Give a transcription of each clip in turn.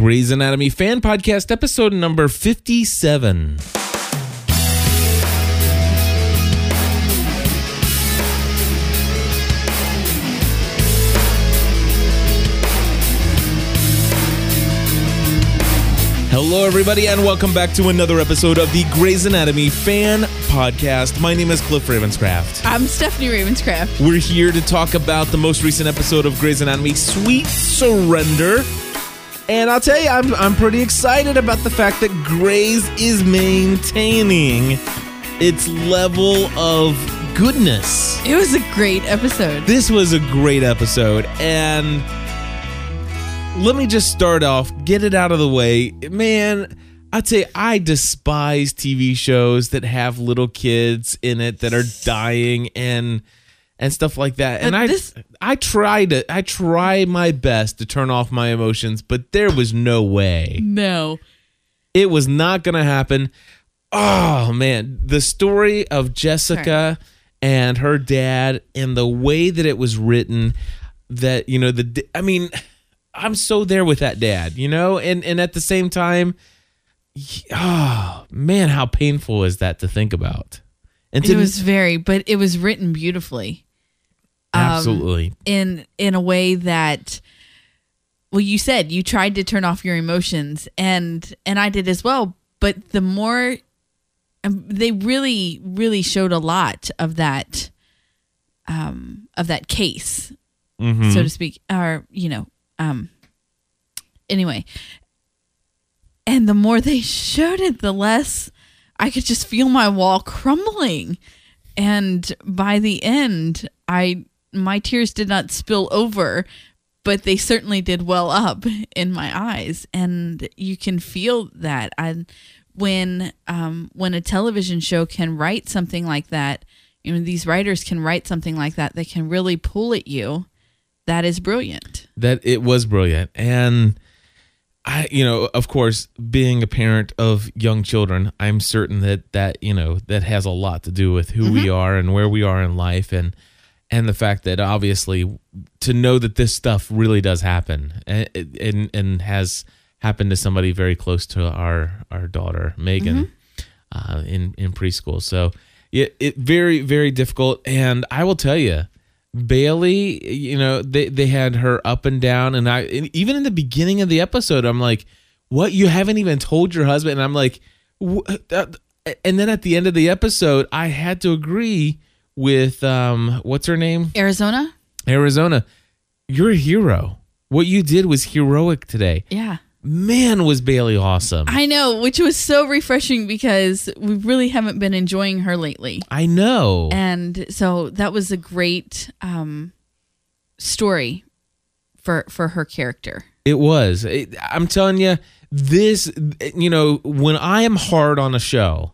Grey's Anatomy Fan Podcast, episode number 57. Hello, everybody, and welcome back to another episode of the Grey's Anatomy Fan Podcast. My name is Cliff Ravenscraft. I'm Stephanie Ravenscraft. We're here to talk about the most recent episode of Grey's Anatomy, Sweet Surrender. And I'll tell you, I'm, I'm pretty excited about the fact that Grey's is maintaining its level of goodness. It was a great episode. This was a great episode, and let me just start off, get it out of the way. Man, I'd say I despise TV shows that have little kids in it that are dying and and stuff like that. And I this- I try to I try my best to turn off my emotions, but there was no way. No. It was not going to happen. Oh man, the story of Jessica and her dad and the way that it was written that you know the I mean I'm so there with that dad, you know? And and at the same time oh man, how painful is that to think about? And to It was very, but it was written beautifully. Um, absolutely. in in a way that well you said you tried to turn off your emotions and and I did as well but the more um, they really really showed a lot of that um of that case Mhm. so to speak or you know um anyway. And the more they showed it the less i could just feel my wall crumbling. And by the end i my tears did not spill over but they certainly did well up in my eyes. And you can feel that. I, when um, when a television show can write something like that you know these writers can write something like that They can really pull at you that is brilliant. That it was brilliant. And i you know of course being a parent of young children i'm certain that that you know that has a lot to do with who we are and where we are in life. And and the fact that obviously to know that this stuff really does happen and and, and has happened to somebody very close to our our daughter megan uh, in in preschool so it, it very very difficult and i will tell you Bailey, you know, they they had her up and down, and I and even in the beginning of the episode, I'm like, "What? You haven't even told your husband?" And I'm like, and then at the end of the episode, I had to agree with um, what's her name, arizona Arizona. You're a hero. What you did was heroic today. yeah Man, was Bailey awesome. i know which was so refreshing because we really haven't been enjoying her lately I know. and so that was a great um, story for for her character It was. It- I'm telling you, this. You know, when I am hard on a show,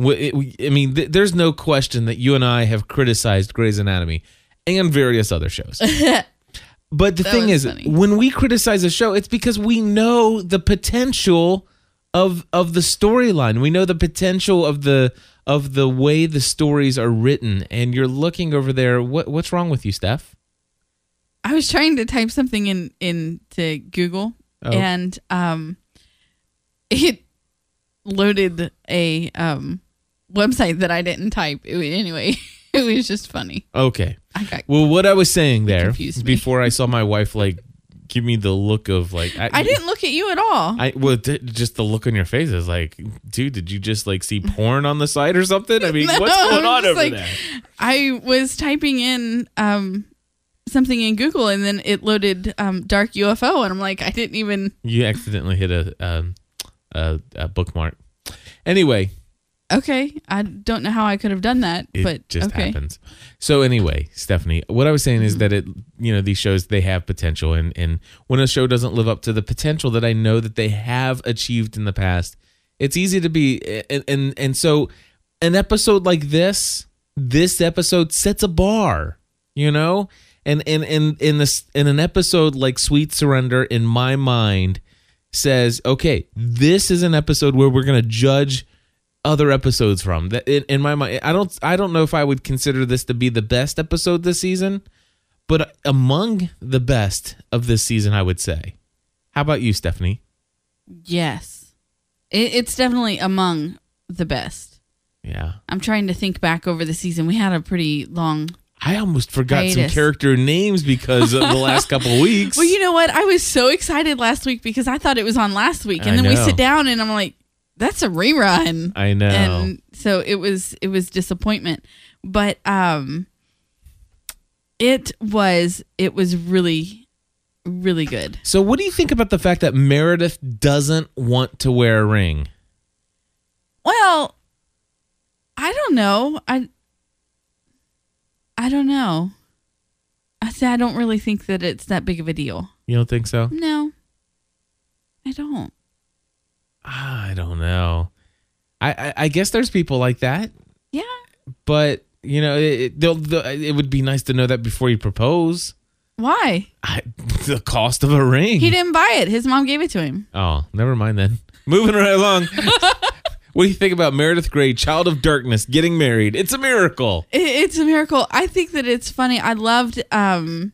I mean, th- there's no question that you and I have criticized Grey's Anatomy and various other shows. but the That thing is, funny. when we criticize a show, it's because we know the potential of of the storyline. We know the potential of the of the way the stories are written. And you're looking over there. What what's wrong with you, Steph? I was trying to type something in into Google Oh. and um it loaded a um website that I didn't type. It, anyway, it was just funny. Okay. I got Well, what I was saying there before I saw my wife like give me the look of like I, I didn't look at you at all. I well th- just the look on your face is like, dude, did you just like see porn on the site or something? I mean, No, what's going on over like- there? I was typing in um something in Google and then it loaded um dark UFO and I'm like I didn't even You accidentally hit a um a, a bookmark. Anyway, Okay, I don't know how I could have done that, but it but just okay. happens. So anyway, Stephanie, what I was saying Mm-hmm. is that it, you know, these shows they have potential, and and when a show doesn't live up to the potential that I know that they have achieved in the past, it's easy to be, and and and so an episode like this, this episode sets a bar, you know, and and and in this in an episode like Sweet Surrender, in my mind, says, okay, this is an episode where we're gonna judge other episodes from that in, in my mind i don't i don't know if i would consider this to be the best episode this season but among the best of this season i would say how about you stephanie Yes. It, it's definitely among the best. Yeah. I'm trying to think back over the season. We had a pretty long. I almost forgot some character names because of the last couple of weeks. Well, you know what? I was so excited last week because I thought it was on last week, and I then we sit down and I'm like, "That's a rerun." I know. and so it was it was disappointment but um it was it was really really good so, what do you think about the fact that Meredith doesn't want to wear a ring? well i don't know i i don't know i say i don't really think that it's that big of a deal You don't think so? no i don't I don't know. I, I, I guess there's people like that, yeah but you know, it, it, they'll, they'll- it would be nice to know that before you propose. why I, the cost of a ring. he didn't buy it his mom gave it to him Oh, never mind then. Moving right along. what do you think about Meredith Grey, Child of Darkness, getting married? It's a miracle. It, it's a miracle. I think that it's funny. I loved um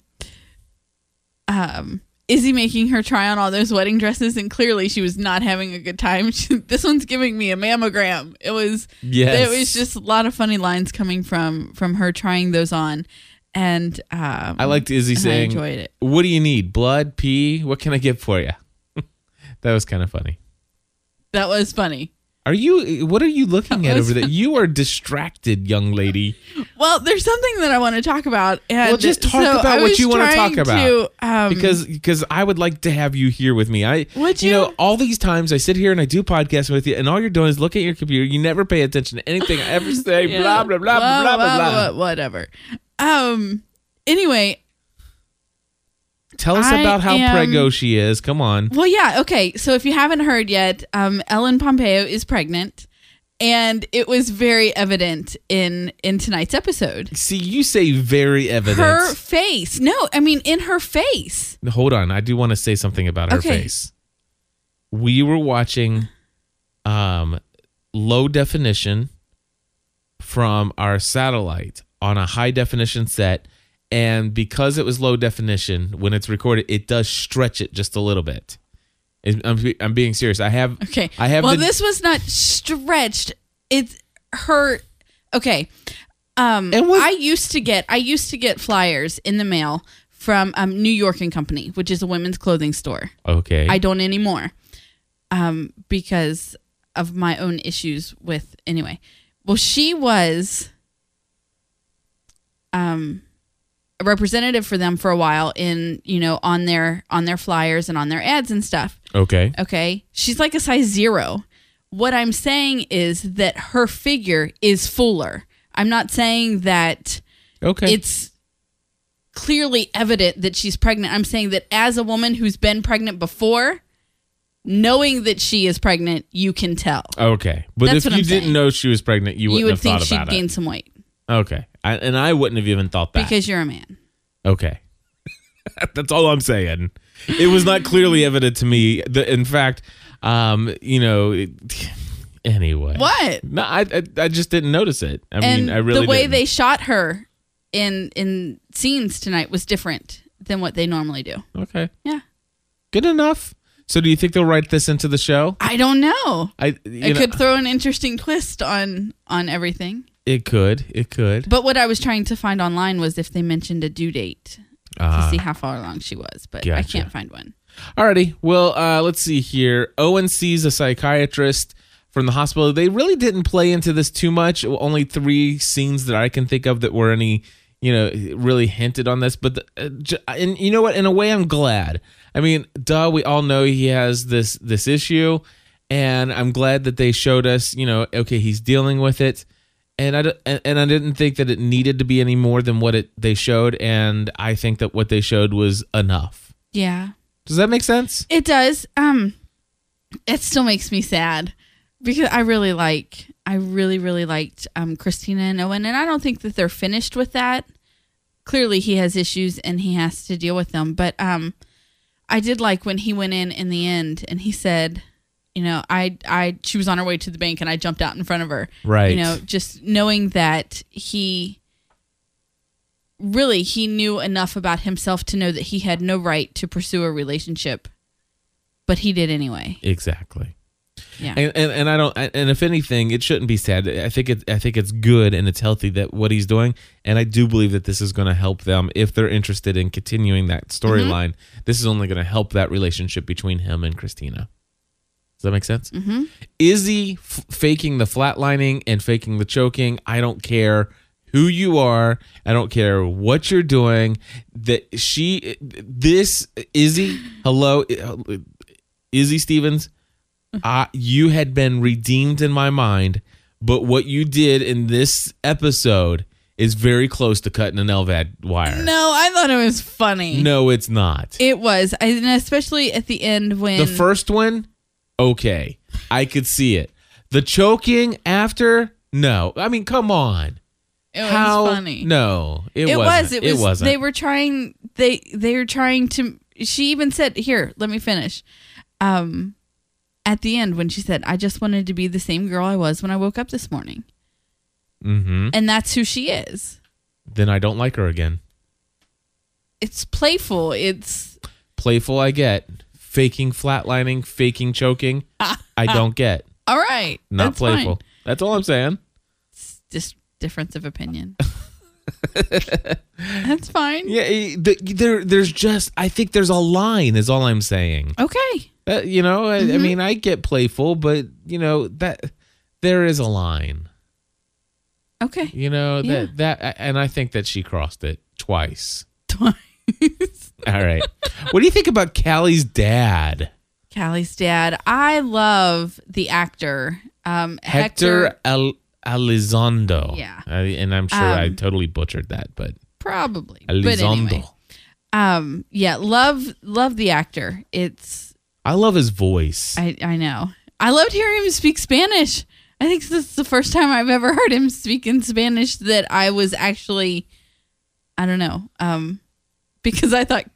um Izzy making her try on all those wedding dresses, and clearly she was not having a good time. She, this one's giving me a mammogram. It was Yes. It was just a lot of funny lines coming from from her trying those on, and um, I liked Izzy and I saying, enjoyed it. What do you need? Blood, pee? What can I get for you? that was kind of funny. That was funny. Are you? What are you looking at over there? You are distracted, young lady. Well, there's something that I want to talk about. And Well, just talk so about what you wanna talk about. to, um, because because I would like to have you here with me. I Would you you? know all these times I sit here and I do podcasts with you, and all you're doing is look at your computer. You never pay attention to anything I ever say. Yeah. Blah blah blah blah blah blah. blah. blah, Whatever. Um. Anyway, Tell us I about how am- preggo she is. Come on. Well, yeah, okay. So if you haven't heard yet, um, Ellen Pompeo is pregnant, and it was very evident in in tonight's episode. See, you say very evident. Her face. No, I mean in her face. Hold on, I do want to say something about her Okay. face. We were watching um low definition from our satellite on a high definition set and because it was low definition when it's recorded it does stretch it just a little bit. I'm, I'm being serious. I have Okay. I have Well, the, this was not stretched. It's her. Okay. Um, was- I used to get I used to get flyers in the mail from um, New York and Company, which is a women's clothing store. Okay. I don't anymore um, because of my own issues with anyway. Well, she was um, a representative for them for a while in you know on their on their flyers and on their ads and stuff. okay. Okay, she's like a size zero. What I'm saying is that her figure is fuller. I'm not saying that Okay. it's clearly evident that she's pregnant. I'm saying that as a woman who's been pregnant before, knowing that she is pregnant, you can tell. okay. But That's if you I'm didn't saying. know she was pregnant, you wouldn't You would have think thought she'd about gain some weight Okay. I, and I wouldn't have even thought that. because you're a man. Okay. That's all I'm saying. It was not clearly evident to me. That, in fact, um, you know, it, anyway. What? No, I, I I just didn't notice it. I and mean, I really the way didn't. they shot her in in scenes tonight was different than what they normally do. Okay. Yeah. Good enough. So, do you think they'll write this into the show? I don't know. I It know, could throw an interesting twist on on everything. It could. It could. But what I was trying to find online was if they mentioned a due date to Ah. see how far along she was, but I can't find one. Alrighty. Well, uh, let's see here. Owen sees a psychiatrist from the hospital. They really didn't play into this too much. Only three scenes that I can think of that were any, you know, really hinted on this. But the, uh, j- and you know what? In a way, I'm glad. I mean, duh, we all know he has this this issue, and I'm glad that they showed us. You know, okay, he's dealing with it. And I, and I didn't think that it needed to be any more than what it they showed, and I think that what they showed was enough. Yeah. Does that make sense? It does. Um it still makes me sad because I really like I really really liked um Christina and Owen and I don't think that they're finished with that. Clearly he has issues and he has to deal with them, but um I did like when he went in in the end and he said, you know, I I she was on her way to the bank and I jumped out in front of her. Right. You know, just knowing that he really he knew enough about himself to know that he had no right to pursue a relationship but he did anyway. Exactly. Yeah. And, and and I don't and if anything, it shouldn't be sad. I think it I think it's good and it's healthy that what he's doing, and I do believe that this is going to help them if they're interested in continuing that storyline. Mm-hmm. This is only going to help that relationship between him and Christina. Does that make sense? Mm-hmm. Is he f- faking the flatlining and faking the choking? I don't care who you are. I don't care what you're doing. That she, this Izzy, hello, Izzy Stevens, uh, you had been redeemed in my mind, but what you did in this episode is very close to cutting an LVAD wire. no, I thought it was funny. No, it's not. It was, I- and especially at the end when the first one, okay, I could see it. The choking after, no. I mean, come on. it was How? funny. No, it, it wasn't. was. It was. wasn't. They were trying. They they were trying to. She even said, "Here, let me finish." Um, at the end when she said, "I just wanted to be the same girl I was when I woke up this morning," mm-hmm. and that's who she is. Then I don't like her again. It's playful. It's Playful, I get. Faking flatlining, faking choking, I don't get. all right. Not that's fine. playful. That's all I'm saying. It's just difference of opinion. that's fine. Yeah, the, there, there's just. I think there's a line. Is all I'm saying. Okay. Uh, you know, I, Mm-hmm. I mean, I get playful, but you know that there is a line. Okay. You know Yeah. that that, and I think that she crossed it twice. Twice. All right. what do you think about Callie's dad, Callie's dad. I love the actor. Um, Hector, Hector. Al- Elizondo? Yeah. I, and I'm sure I Um, totally butchered that, but Probably. But Elizondo. anyway. Um, yeah, love love the actor. It's I love his voice. I I know. I loved hearing him speak Spanish. I think this is the first time I've ever heard him speak in Spanish that I was actually I don't know. Um because I thought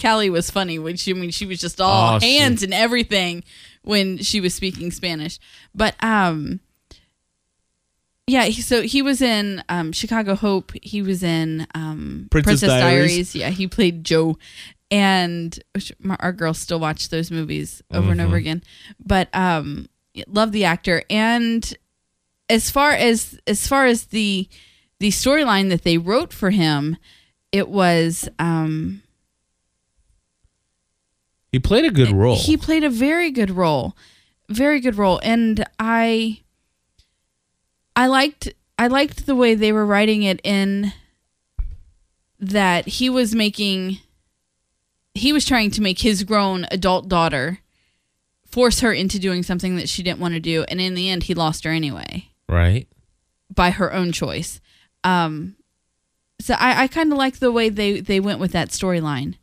Callie was funny when she I mean she was just all Oh, she- hands and everything when she was speaking Spanish. But um yeah, he, so he was in um, Chicago Hope. He was in um, Princess Princess, Diaries. Diaries. Yeah, he played Joe, and my, our girls still watch those movies over and over Mhm. again. But um, love the actor, and as far as as far as the the storyline that they wrote for him, it was um, he played a good role. he played a very good role, very good role, and I, I liked I liked the way they were writing it in that he was making, he was trying to make his grown adult daughter force her into doing something that she didn't want to do, and in the end, he lost her anyway right? by her own choice. Um, so I, I kind of like the way they they went with that storyline.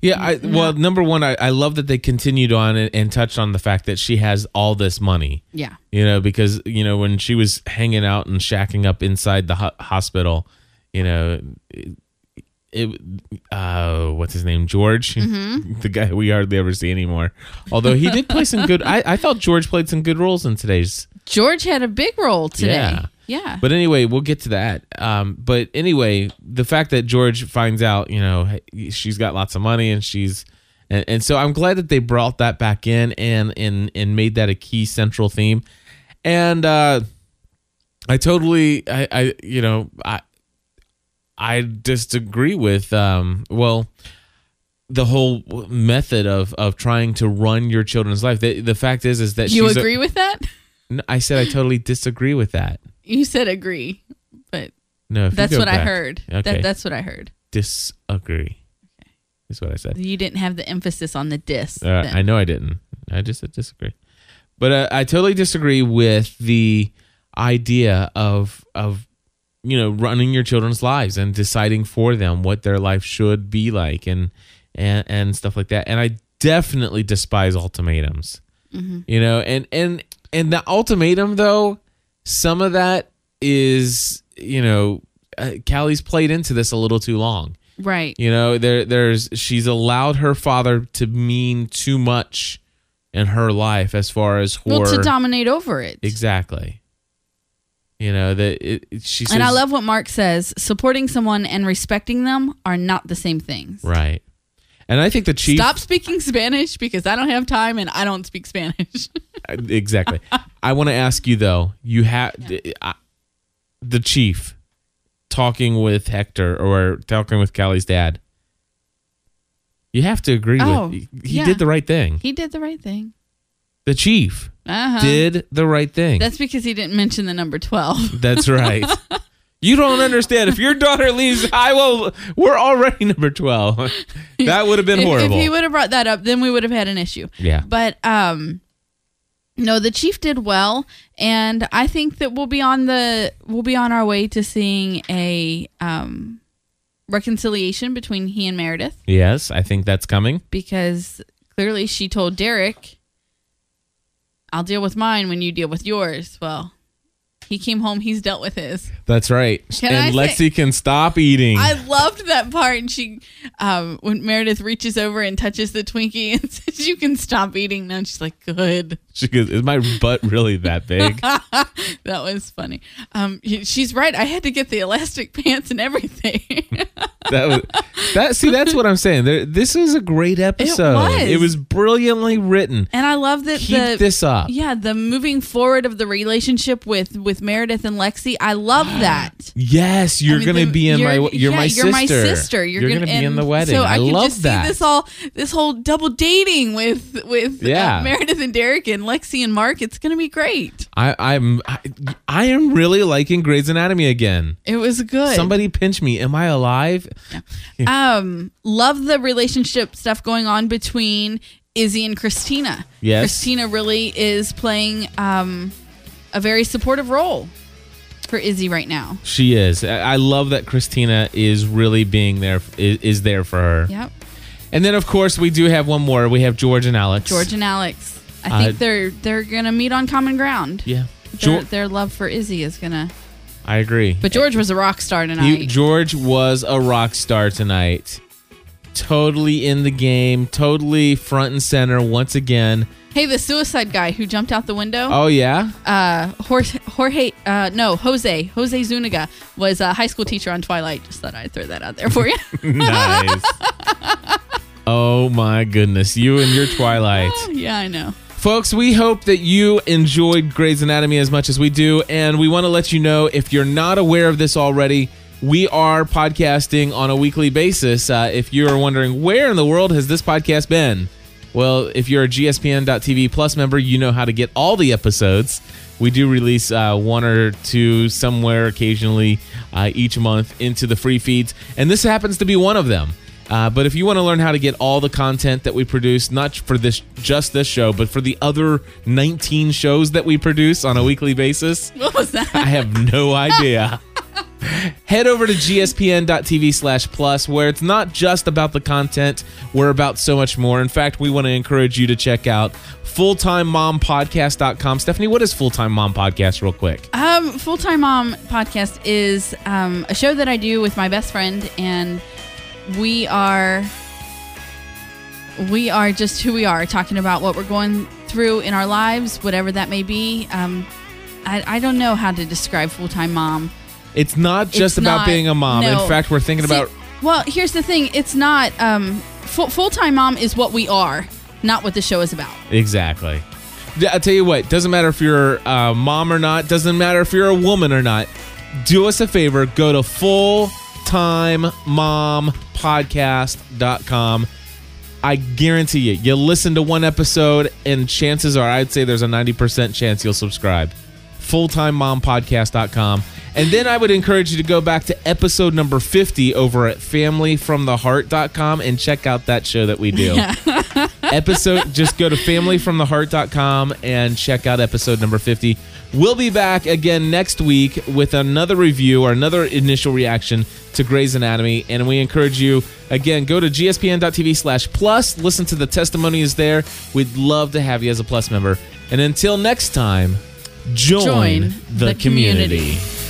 Yeah, I well, number one, I, I love that they continued on and, and touched on the fact that she has all this money. Yeah. You know, because you know when she was hanging out and shacking up inside the ho- hospital, you know, it, it uh, what's his name, George, the guy we hardly ever see anymore. Although he did play some good, I, I thought George played some good roles in today's George had a big role today. Yeah. Yeah. But anyway, we'll get to that. Um, but anyway, the fact that George finds out, you know, she's got lots of money and she's, and, and so I'm glad that they brought that back in and and and made that a key central theme. And uh, I totally, I, I, you know, I, I disagree with, um, well, the whole method of of trying to run your children's life. The, the fact is, is that you she's a- agree with that? I said I totally disagree with that. You said agree, but No, that's what I heard. Okay, That, that's what I heard. disagree. okay. Is what I said. You didn't have the emphasis on the dis. Uh. I know I didn't. I just said disagree. But uh, I totally disagree with the idea of of you know running your children's lives and deciding for them what their life should be like and and and stuff like that. And I definitely despise ultimatums. You know, and and and the ultimatum though, some of that is you know, uh, Callie's played into this a little too long. Right. You know, there there's she's allowed her father to mean too much in her life as far as her Well, to dominate over it. exactly. You know that it, it- she says And I love what Mark says supporting someone and respecting them are not the same things. right, And I think the chief Stop speaking Spanish because I don't have time and I don't speak Spanish. exactly. I want to ask you though. You have the chief talking with Hector or talking with Callie's dad. You have to agree Oh, with he yeah. did the right thing. he did the right thing. The chief Uh-huh. did the right thing. That's because he didn't mention the number 12. That's right. You don't understand. If your daughter leaves, I will. We're already number twelve. That would have been If- horrible. If, he would have brought that up, then we would have had an issue. yeah. But um no, the chief did well and I think that we'll be on the we'll be on our way to seeing a um reconciliation between he and Meredith Yes, I think that's coming. because clearly she told Derek I'll deal with mine when you deal with yours. Well, he came home, he's dealt with his. That's right. Can and I Lexi say- can stop eating. I loved that part. And she, um, when Meredith reaches over and touches the Twinkie and says, "You can stop eating now," and she's like, "Good." she goes, "Is my butt really that big?" That was funny. Um, she's right. I had to get the elastic pants and everything. that was that. See, that's what I'm saying. There, this is a great episode. was. It was brilliantly written. and I love that Keep the this up. yeah the moving forward of the relationship with with Meredith and Lexi. I love that. Yes, you're I mean, gonna the- be in my. you're- You're yeah, my You're my sister. sister. You're, gonna, be in the wedding. So I, I, love that. see this all this whole double dating with with uh, Yeah. Meredith and Derek and Lexi and Mark. It's gonna be great. I, I'm. I, I am really liking Grey's Anatomy again. It was good. Somebody pinch me. Am I alive? um love the relationship stuff going on between Izzy and Christina. Yes. Christina really is playing um a very supportive role for Izzy right now. She is. I love that Christina is really being there. Is, is there for her. Yep. And then, of course, we do have one more. We have George and Alex. George and Alex. I Uh, think they're they're gonna meet on common ground. Yeah. Their, George, their love for Izzy is gonna I agree. But George was a rock star tonight. He, George was a rock star tonight. Totally in the game. Totally front and center once again. hey, the suicide guy who jumped out the window. Oh yeah. Uh, Jorge, Jorge uh, no, Jose, Jose Zuniga was a high school teacher on Twilight. Just thought I'd throw that out there for you. nice. oh my goodness. You and your Twilight. yeah, I know. Folks, we hope that you enjoyed Grey's Anatomy as much as we do, and we want to let you know if you're not aware of this already, we are podcasting on a weekly basis. Uh, if you're wondering where in the world has this podcast been, well, if you're a GSPN.TV Plus member, you know how to get all the episodes. We do release uh, one or two somewhere occasionally uh, each month into the free feeds, and this happens to be one of them. Uh, but if you want to learn how to get all the content that we produce, not for this just this show, but for the other 19 shows that we produce on a weekly basis, What was that? I have no idea. Head over to gspn.tv slash plus, where it's not just about the content, we're about so much more. In fact, we want to encourage you to check out fulltimemompodcast.com. Stephanie, what is Full Time Mom Podcast, real quick? Um, Full Time Mom podcast is um, a show that I do with my best friend, and we are we are just who we are, talking about what we're going through in our lives, whatever that may be. Um, I, I don't know how to describe Full Time Mom. It's not just It's about not- being a mom. no. In fact, we're thinking See, about well, here's the thing: it's not um, full full time mom is what we are, not what the show is about. Exactly. D- I'll tell you what, doesn't matter if you're a mom or not, doesn't matter if you're a woman or not. Do us a favor, go to fulltimemompodcast.com. I guarantee you, you listen to one episode, and chances are, I'd say there's a 90% chance you'll subscribe. Fulltimemompodcast.com. And then I would encourage you to go back to episode number 50 over at familyfromtheheart.com and check out that show that we do episode just go to familyfromtheheart.com and check out episode number 50 we'll be back again next week with another review or another initial reaction to Grey's Anatomy and we encourage you again go to gspn.tv slash plus listen to the testimonies there we'd love to have you as a plus member and until next time join, Join the, the community. community.